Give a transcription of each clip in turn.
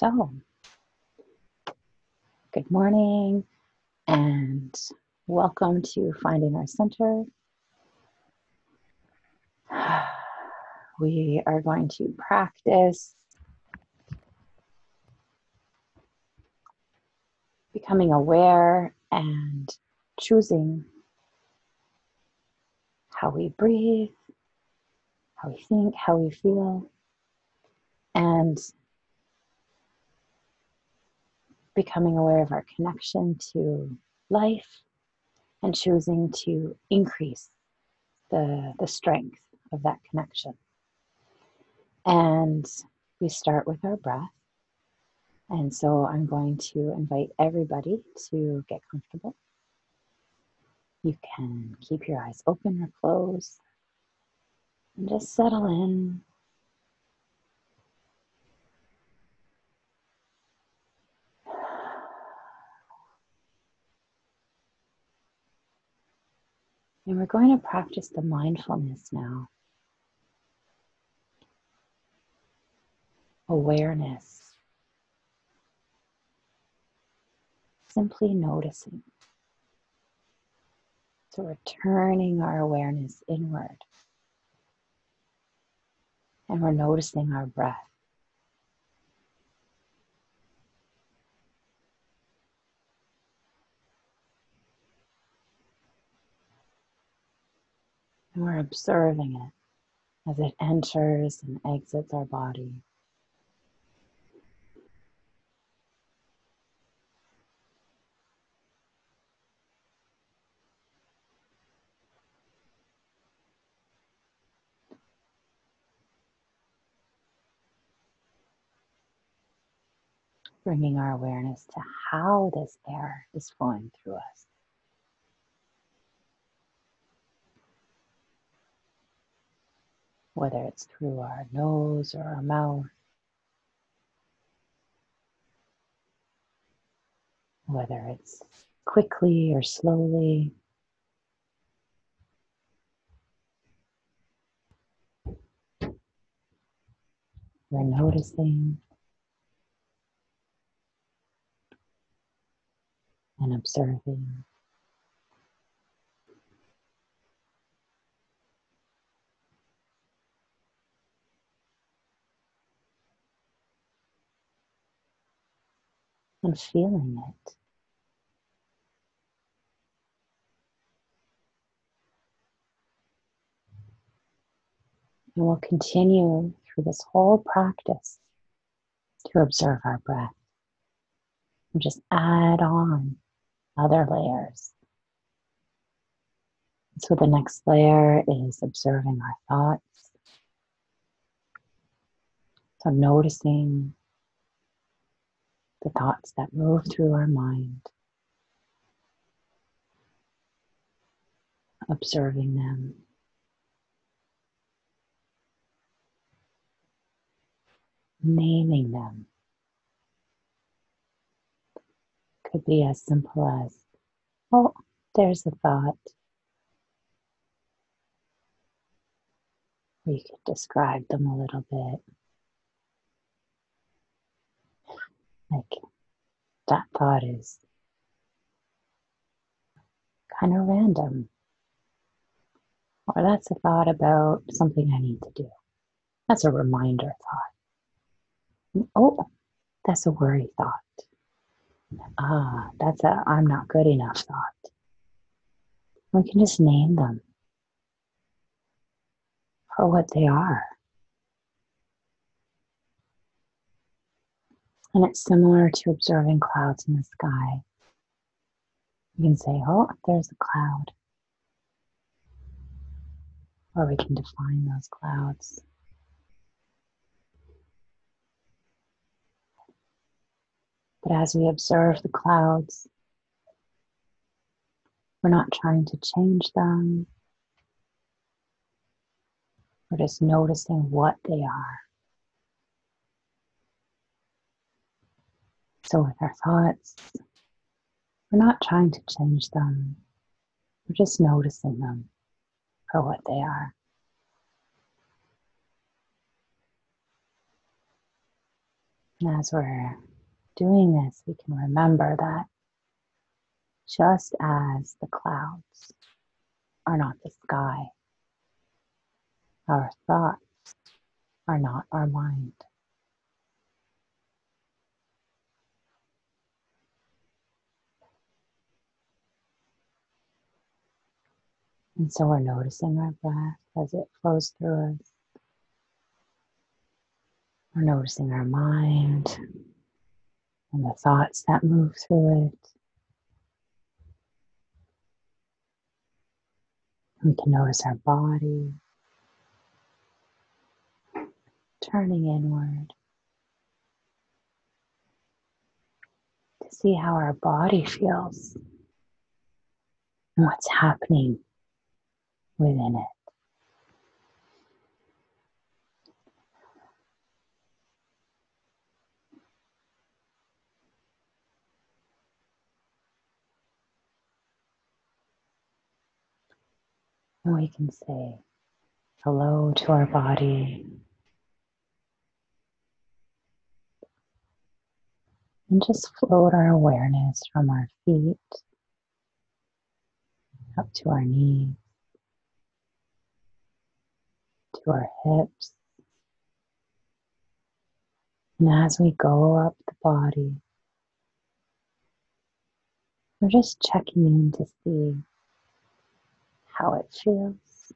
So, good morning and welcome to Finding Our Center. We are going to practice becoming aware and choosing how we breathe, how we think, how we feel, and becoming aware of our connection to life and choosing to increase the, the strength of that connection. And we start with our breath. And so I'm going to invite everybody to get comfortable. You can keep your eyes open or closed and just settle in. And we're going to practice the mindfulness now. Awareness. Simply noticing. So we're turning our awareness inward. And we're noticing our breath. And we're observing it as it enters and exits our body. Bringing our awareness to how this air is flowing through us. Whether it's through our nose or our mouth, whether it's quickly or slowly. We're noticing and observing. And feeling it. And we'll continue through this whole practice to observe our breath. And just add on other layers. So the next layer is observing our thoughts. So noticing the thoughts that move through our mind, observing them. Naming them could be as simple as, oh, there's a thought. You could describe them a little bit. Like that thought is kind of random. Or that's a thought about something I need to do. That's a reminder thought. Oh, that's a worry thought. Ah, that's a I'm not good enough thought. We can just name them for what they are. And it's similar to observing clouds in the sky. You can say, oh, there's a cloud. Or we can define those clouds. But as we observe the clouds, we're not trying to change them. We're just noticing what they are. So, with our thoughts, we're not trying to change them, we're just noticing them for what they are. And as we're doing this, we can remember that just as the clouds are not the sky, our thoughts are not our mind. And so we're noticing our breath as it flows through us. We're noticing our mind and the thoughts that move through it. We can notice our body turning inward to see how our body feels and what's happening within it. And we can say hello to our body. And just float our awareness from our feet up to our knees, our hips. And as we go up the body, we're just checking in to see how it feels.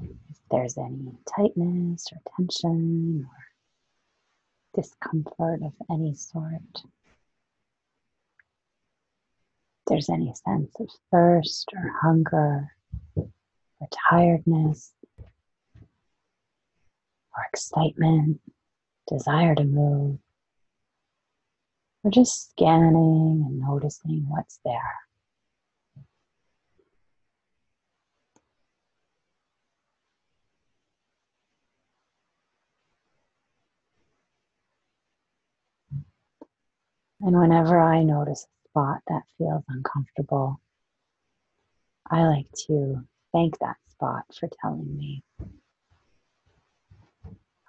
If there's any tightness or tension or discomfort of any sort. There's any sense of thirst or hunger or tiredness or excitement, desire to move. We're just scanning and noticing what's there. And whenever I notice spot that feels uncomfortable, I like to thank that spot for telling me.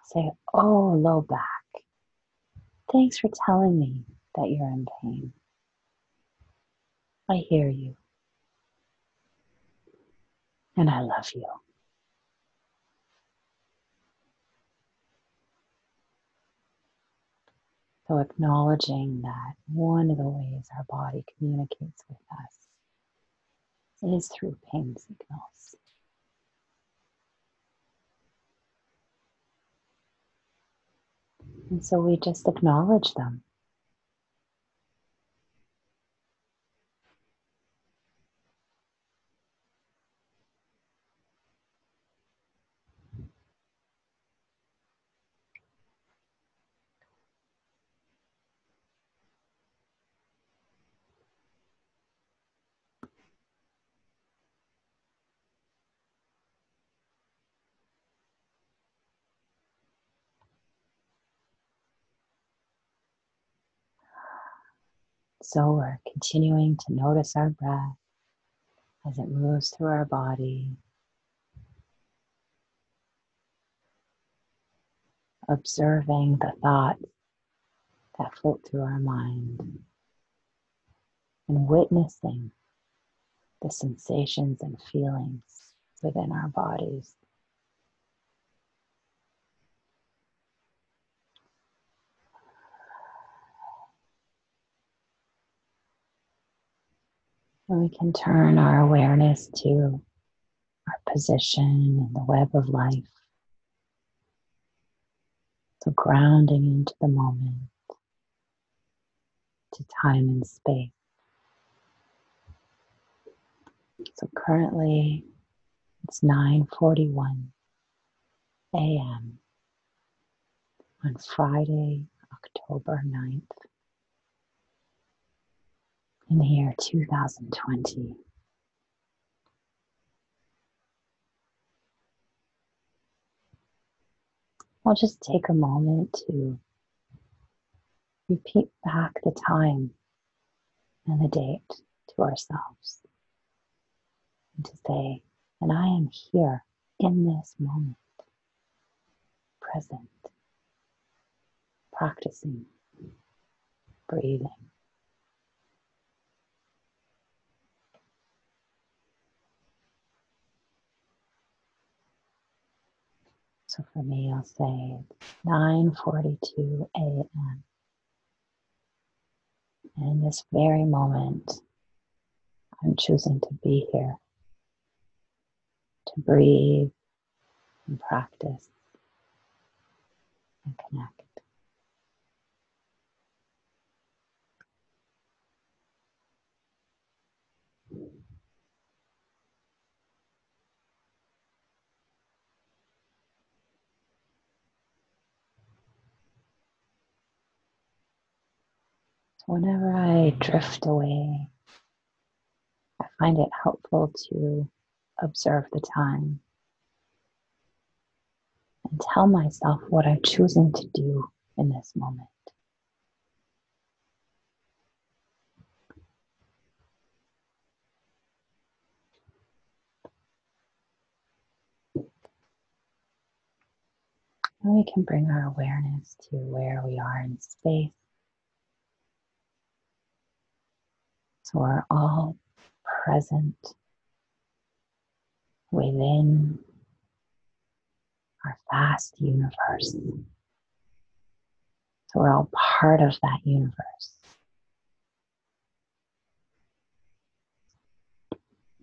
Say, oh, low back, thanks for telling me that you're in pain. I hear you. And I love you. So, acknowledging that one of the ways our body communicates with us is through pain signals. And so we just acknowledge them. So we're continuing to notice our breath as it moves through our body. Observing the thoughts that float through our mind and witnessing the sensations and feelings within our bodies. And we can turn our awareness to our position in the web of life. So, grounding into the moment, to time and space. So, currently it's 9:41 a.m. on Friday, October 9th in the year 2020. I'll just take a moment to repeat back the time and the date to ourselves and to say, and I am here in this moment. present, practicing breathing. So for me, I'll say 9:42 a.m. And in this very moment, I'm choosing to be here, to breathe and practice and connect. Whenever I drift away, I find it helpful to observe the time and tell myself what I'm choosing to do in this moment. And we can bring our awareness to where we are in space. So we're all present within our vast universe. So we're all part of that universe.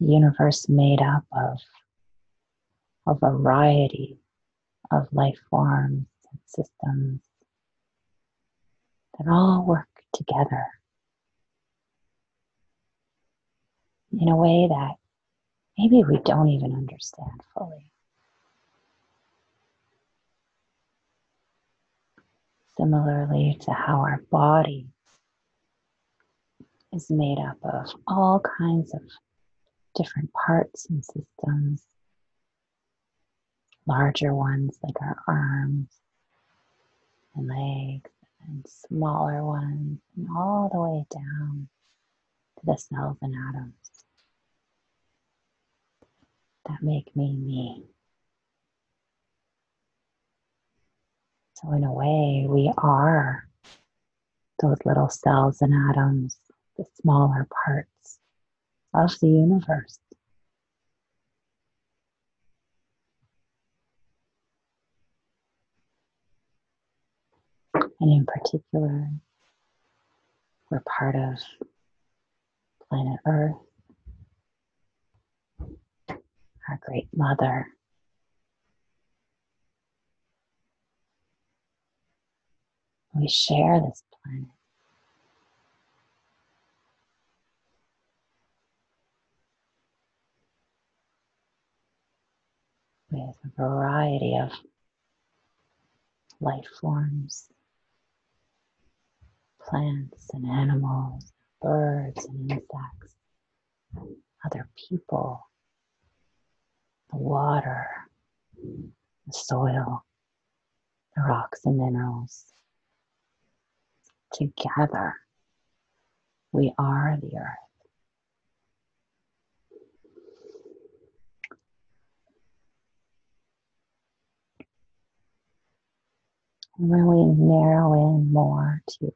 The universe made up of a variety of life forms and systems that all work together in a way that maybe we don't even understand fully. Similarly to how our body is made up of all kinds of different parts and systems, larger ones like our arms and legs, and smaller ones, and all the way down the cells and atoms that make me me. So, in a way, we are those little cells and atoms, the smaller parts of the universe. And in particular, we're part of planet Earth our great mother. We share this planet. With a variety of life forms, plants and animals, birds and insects, other people, the water, the soil, the rocks and minerals. Together, we are the earth. And when we narrow in more to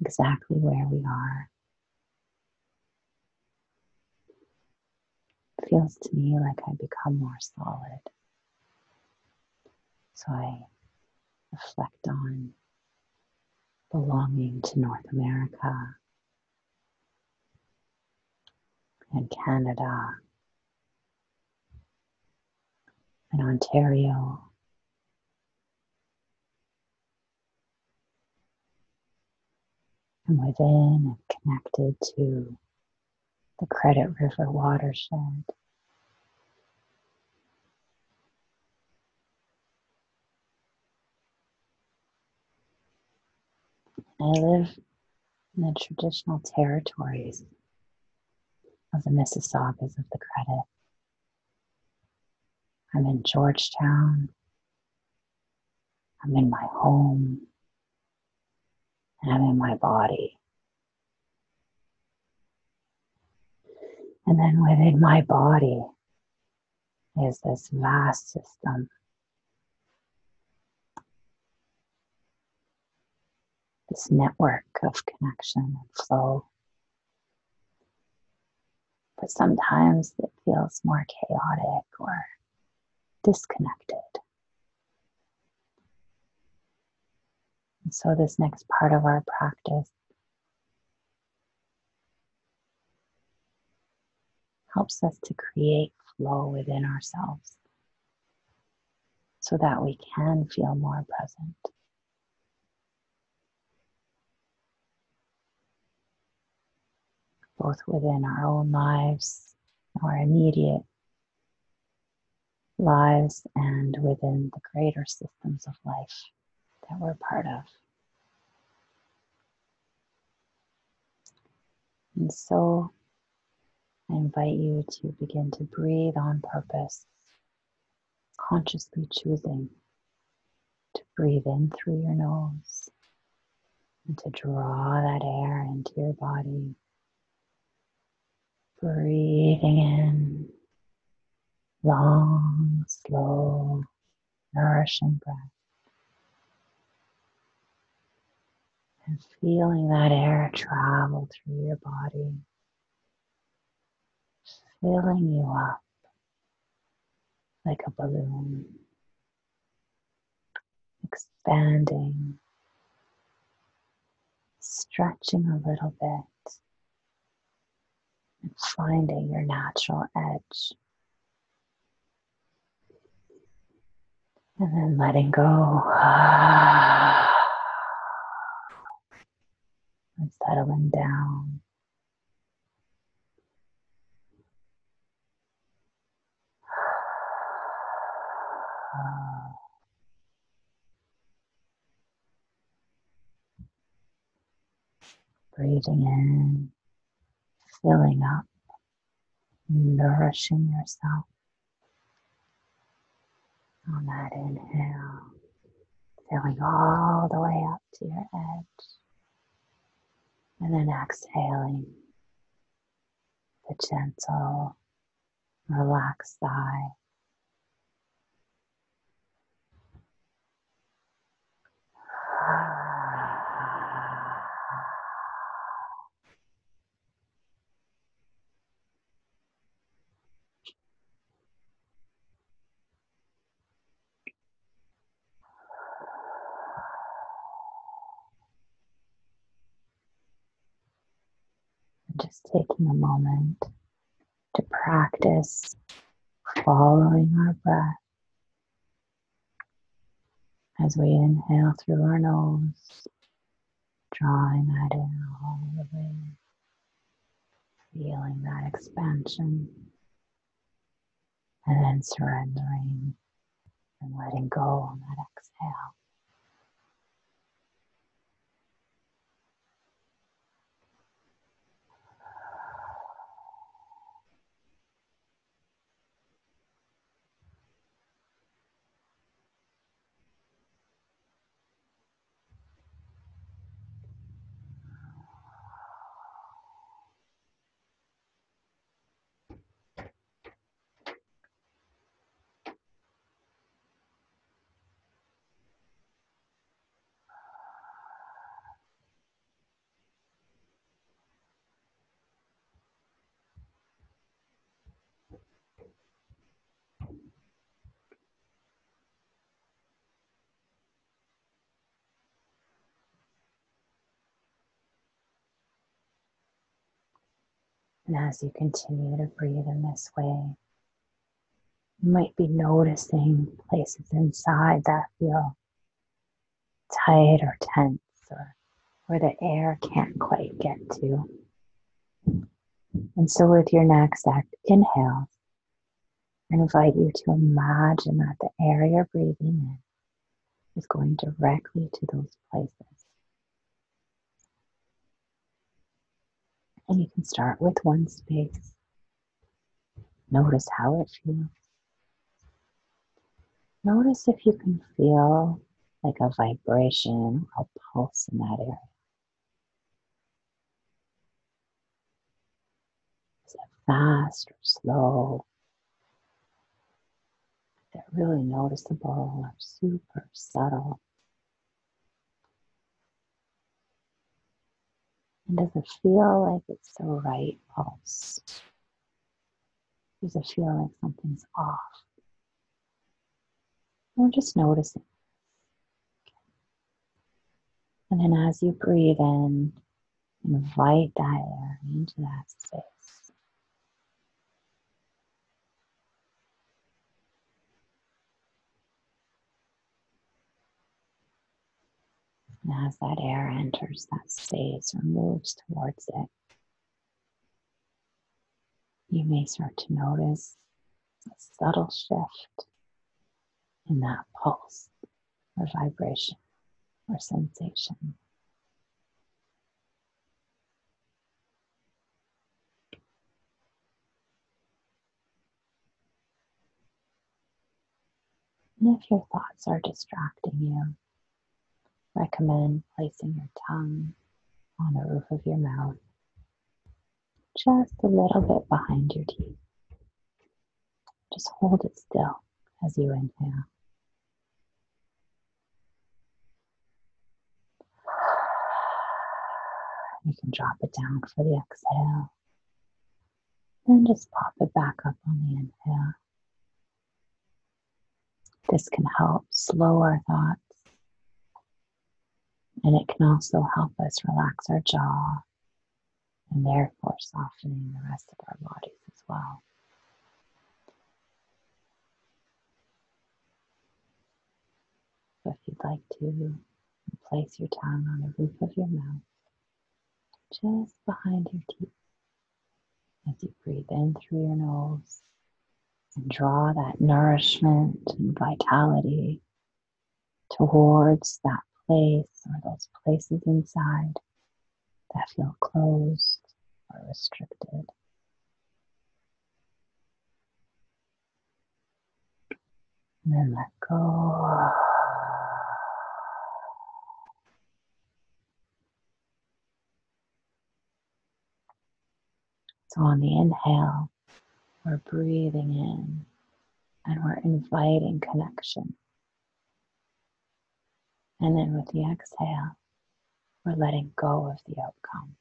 exactly where we are, feels to me like I become more solid. So I reflect on belonging to North America and Canada and Ontario. And within and connected to the Credit River watershed. I live in the traditional territories of the Mississaugas of the Credit. I'm in Georgetown. I'm in my home. And I'm in my body. And then within my body is this vast system. This network of connection and flow. But sometimes it feels more chaotic or disconnected. And so, this next part of our practice helps us to create flow within ourselves so that we can feel more present. Both within our own lives, our immediate lives, and within the greater systems of life that we're part of. And so I invite you to begin to breathe on purpose, consciously choosing to breathe in through your nose and to draw that air into your body. Breathing in long, slow, nourishing breath. And feeling that air travel through your body, filling you up like a balloon, expanding, stretching a little bit, and finding your natural edge. And then letting go. And settling down. Uh, breathing in, filling up, nourishing yourself on that inhale, filling all the way up to your edge, and then exhaling the gentle, relaxed sigh. just taking a moment to practice following our breath as we inhale through our nose, drawing that in all the way, feeling that expansion, and then surrendering and letting go on that exhale. And as you continue to breathe in this way, you might be noticing places inside that feel tight or tense or where the air can't quite get to. And so, with your next act, inhale, I invite you to imagine that the air you're breathing in is going directly to those places. And you can start with one space. Notice how it feels. Notice if you can feel like a vibration or a pulse in that area. Is it fast or slow? Is it really noticeable or super subtle? And does it feel like it's the right pulse? Does it feel like something's off? Or just noticing. And then as you breathe in, invite that air into that space. And as that air enters that space or moves towards it, you may start to notice a subtle shift in that pulse or vibration or sensation. And if your thoughts are distracting you, recommend placing your tongue on the roof of your mouth, just a little bit behind your teeth. Just hold it still as you inhale. You can drop it down for the exhale. Then just pop it back up on the inhale. This can help slow our thoughts. And it can also help us relax our jaw and therefore softening the rest of our bodies as well. So if you'd like to place your tongue on the roof of your mouth, just behind your teeth, as you breathe in through your nose and draw that nourishment and vitality towards that place or those places inside that feel closed or restricted. And then let go. So on the inhale, we're breathing in and we're inviting connection. And then with the exhale, we're letting go of the outcome.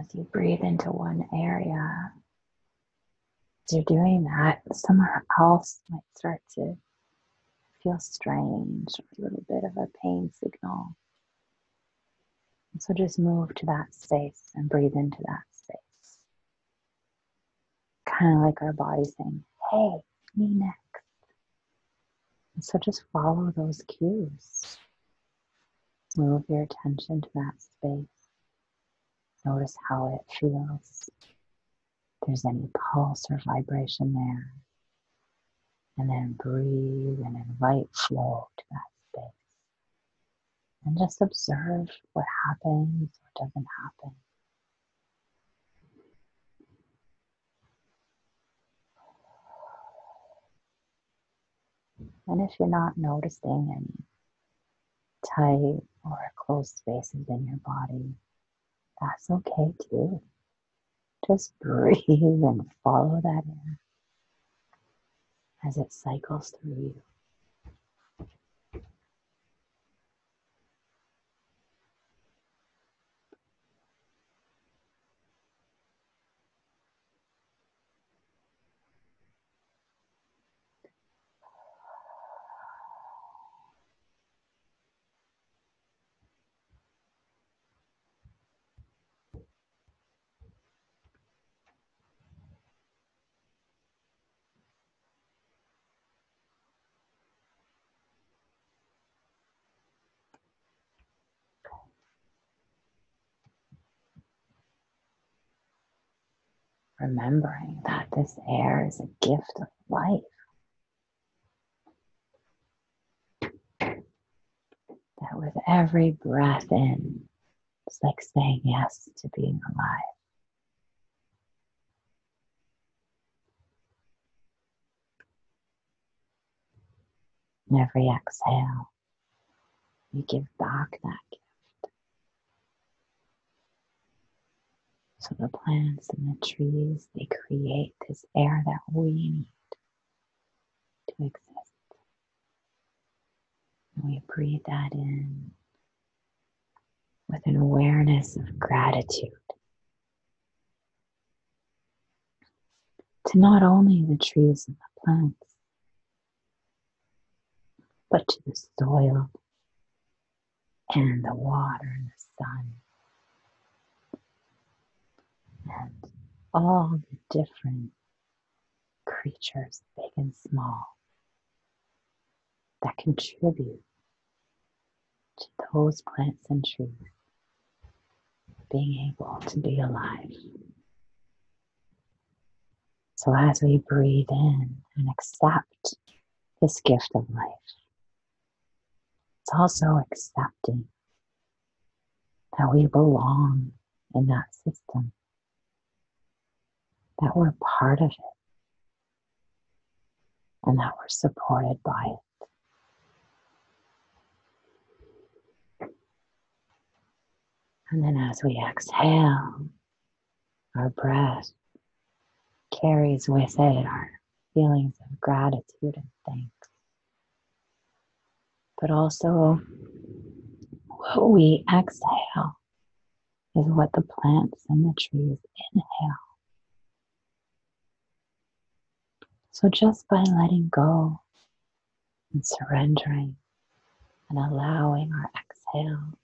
As you breathe into one area, as you're doing that, somewhere else might start to feel strange a little bit of a pain signal. And so just move to that space and breathe into that space. Kind of like our body saying, hey, me next. And so just follow those cues. Move your attention to that space. Notice how it feels. If there's any pulse or vibration there. And then breathe and invite flow to that space. And just observe what happens or doesn't happen. And if you're not noticing any tight or closed spaces in your body, that's okay too. Just breathe and follow that air as it cycles through you. Remembering that this air is a gift of life. That with every breath in, it's like saying yes to being alive. And every exhale, you give back that gift. So the plants and the trees, they create this air that we need to exist. And we breathe that in with an awareness of gratitude to not only the trees and the plants, but to the soil and the water and the sun and all the different creatures, big and small, that contribute to those plants and trees being able to be alive. So, as we breathe in and accept this gift of life, it's also accepting that we belong in that system, that we're part of it, and that we're supported by it. And then as we exhale, our breath carries with it our feelings of gratitude and thanks. But also, what we exhale is what the plants and the trees inhale. So, just by letting go and surrendering and allowing our exhale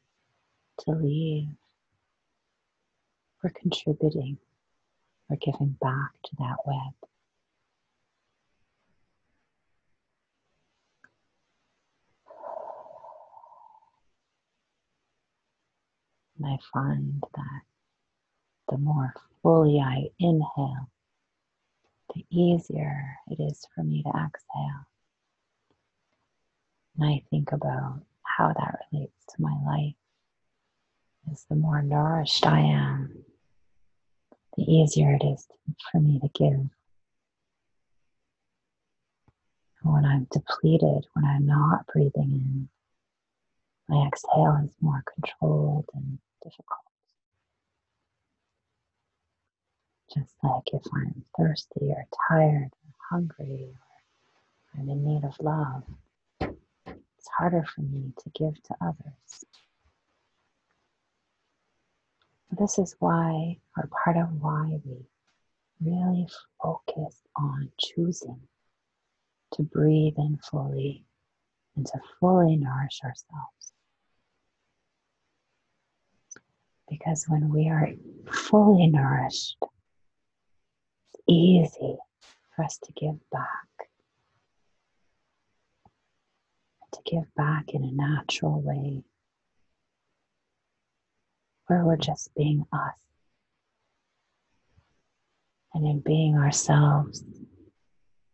to leave, we're contributing, we're giving back to that web. And I find that the more fully I inhale, the easier it is for me to exhale. And I think about how that relates to my life is the more nourished I am, the easier it is for me to give. When I'm depleted, when I'm not breathing in, my exhale is more controlled and difficult. Just like if I'm thirsty or tired or hungry or I'm in need of love, it's harder for me to give to others. This is why, or part of why we really focus on choosing to breathe in fully and to fully nourish ourselves. Because when we are fully nourished, easy for us to give back. To give back in a natural way where we're just being us. And in being ourselves,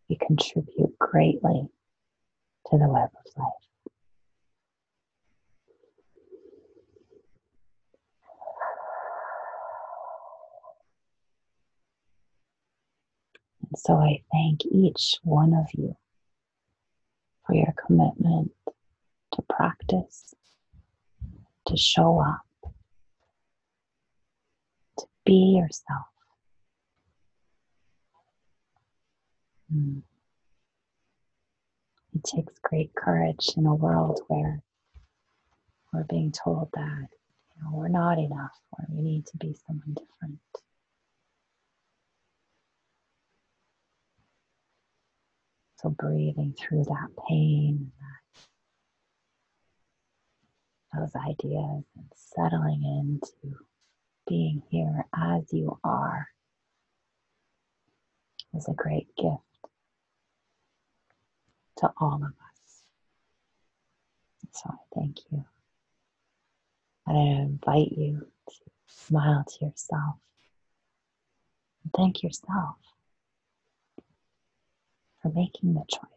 we contribute greatly to the web of life. So I thank each one of you for your commitment to practice, to show up, to be yourself. Mm. It takes great courage in a world where we're being told that you know, we're not enough or we need to be someone different. So breathing through that pain, that, those ideas, and settling into being here as you are is a great gift to all of us. So I thank you. And I invite you to smile to yourself and thank yourself for making the choice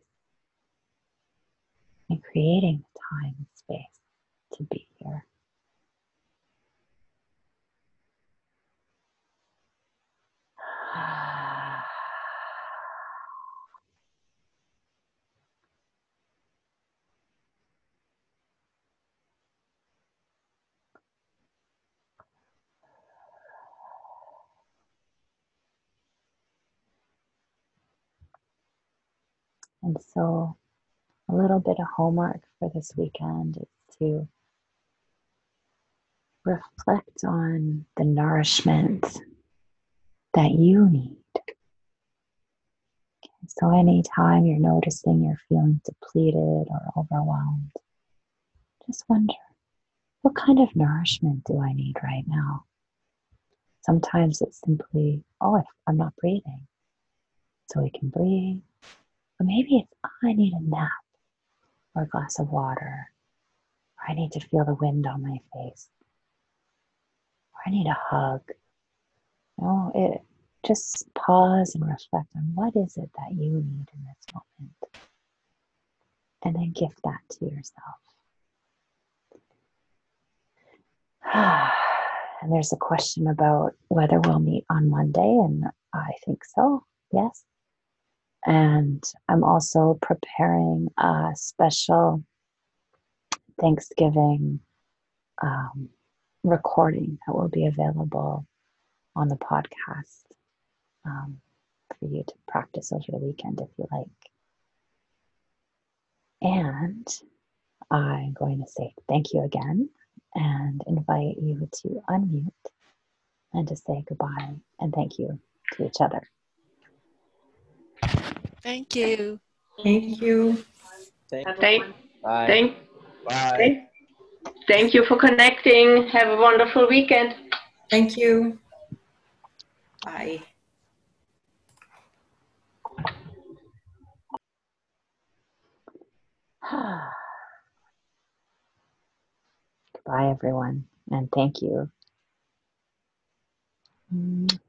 and creating the time and space to be here. And so, a little bit of homework for this weekend is to reflect on the nourishment that you need. So, anytime you're noticing you're feeling depleted or overwhelmed, just wonder what kind of nourishment do I need right now? Sometimes it's simply, oh, I'm not breathing. So we can breathe. Or maybe it's, I need a nap or a glass of water. Or I need to feel the wind on my face. Or I need a hug. No, it just pause and reflect on what is it that you need in this moment. And then gift that to yourself. and there's a question about whether we'll meet on Monday, and I think so, yes. And I'm also preparing a special Thanksgiving um, recording that will be available on the podcast um, for you to practice over the weekend if you like. And I'm going to say thank you again and invite you to unmute and to say goodbye and thank you to each other. Thank you. Thank you. Thank, thank, Bye. thank, Bye. thank, thank you for connecting. Have a wonderful weekend. Thank you. Bye. Bye, everyone, and thank you. Mm.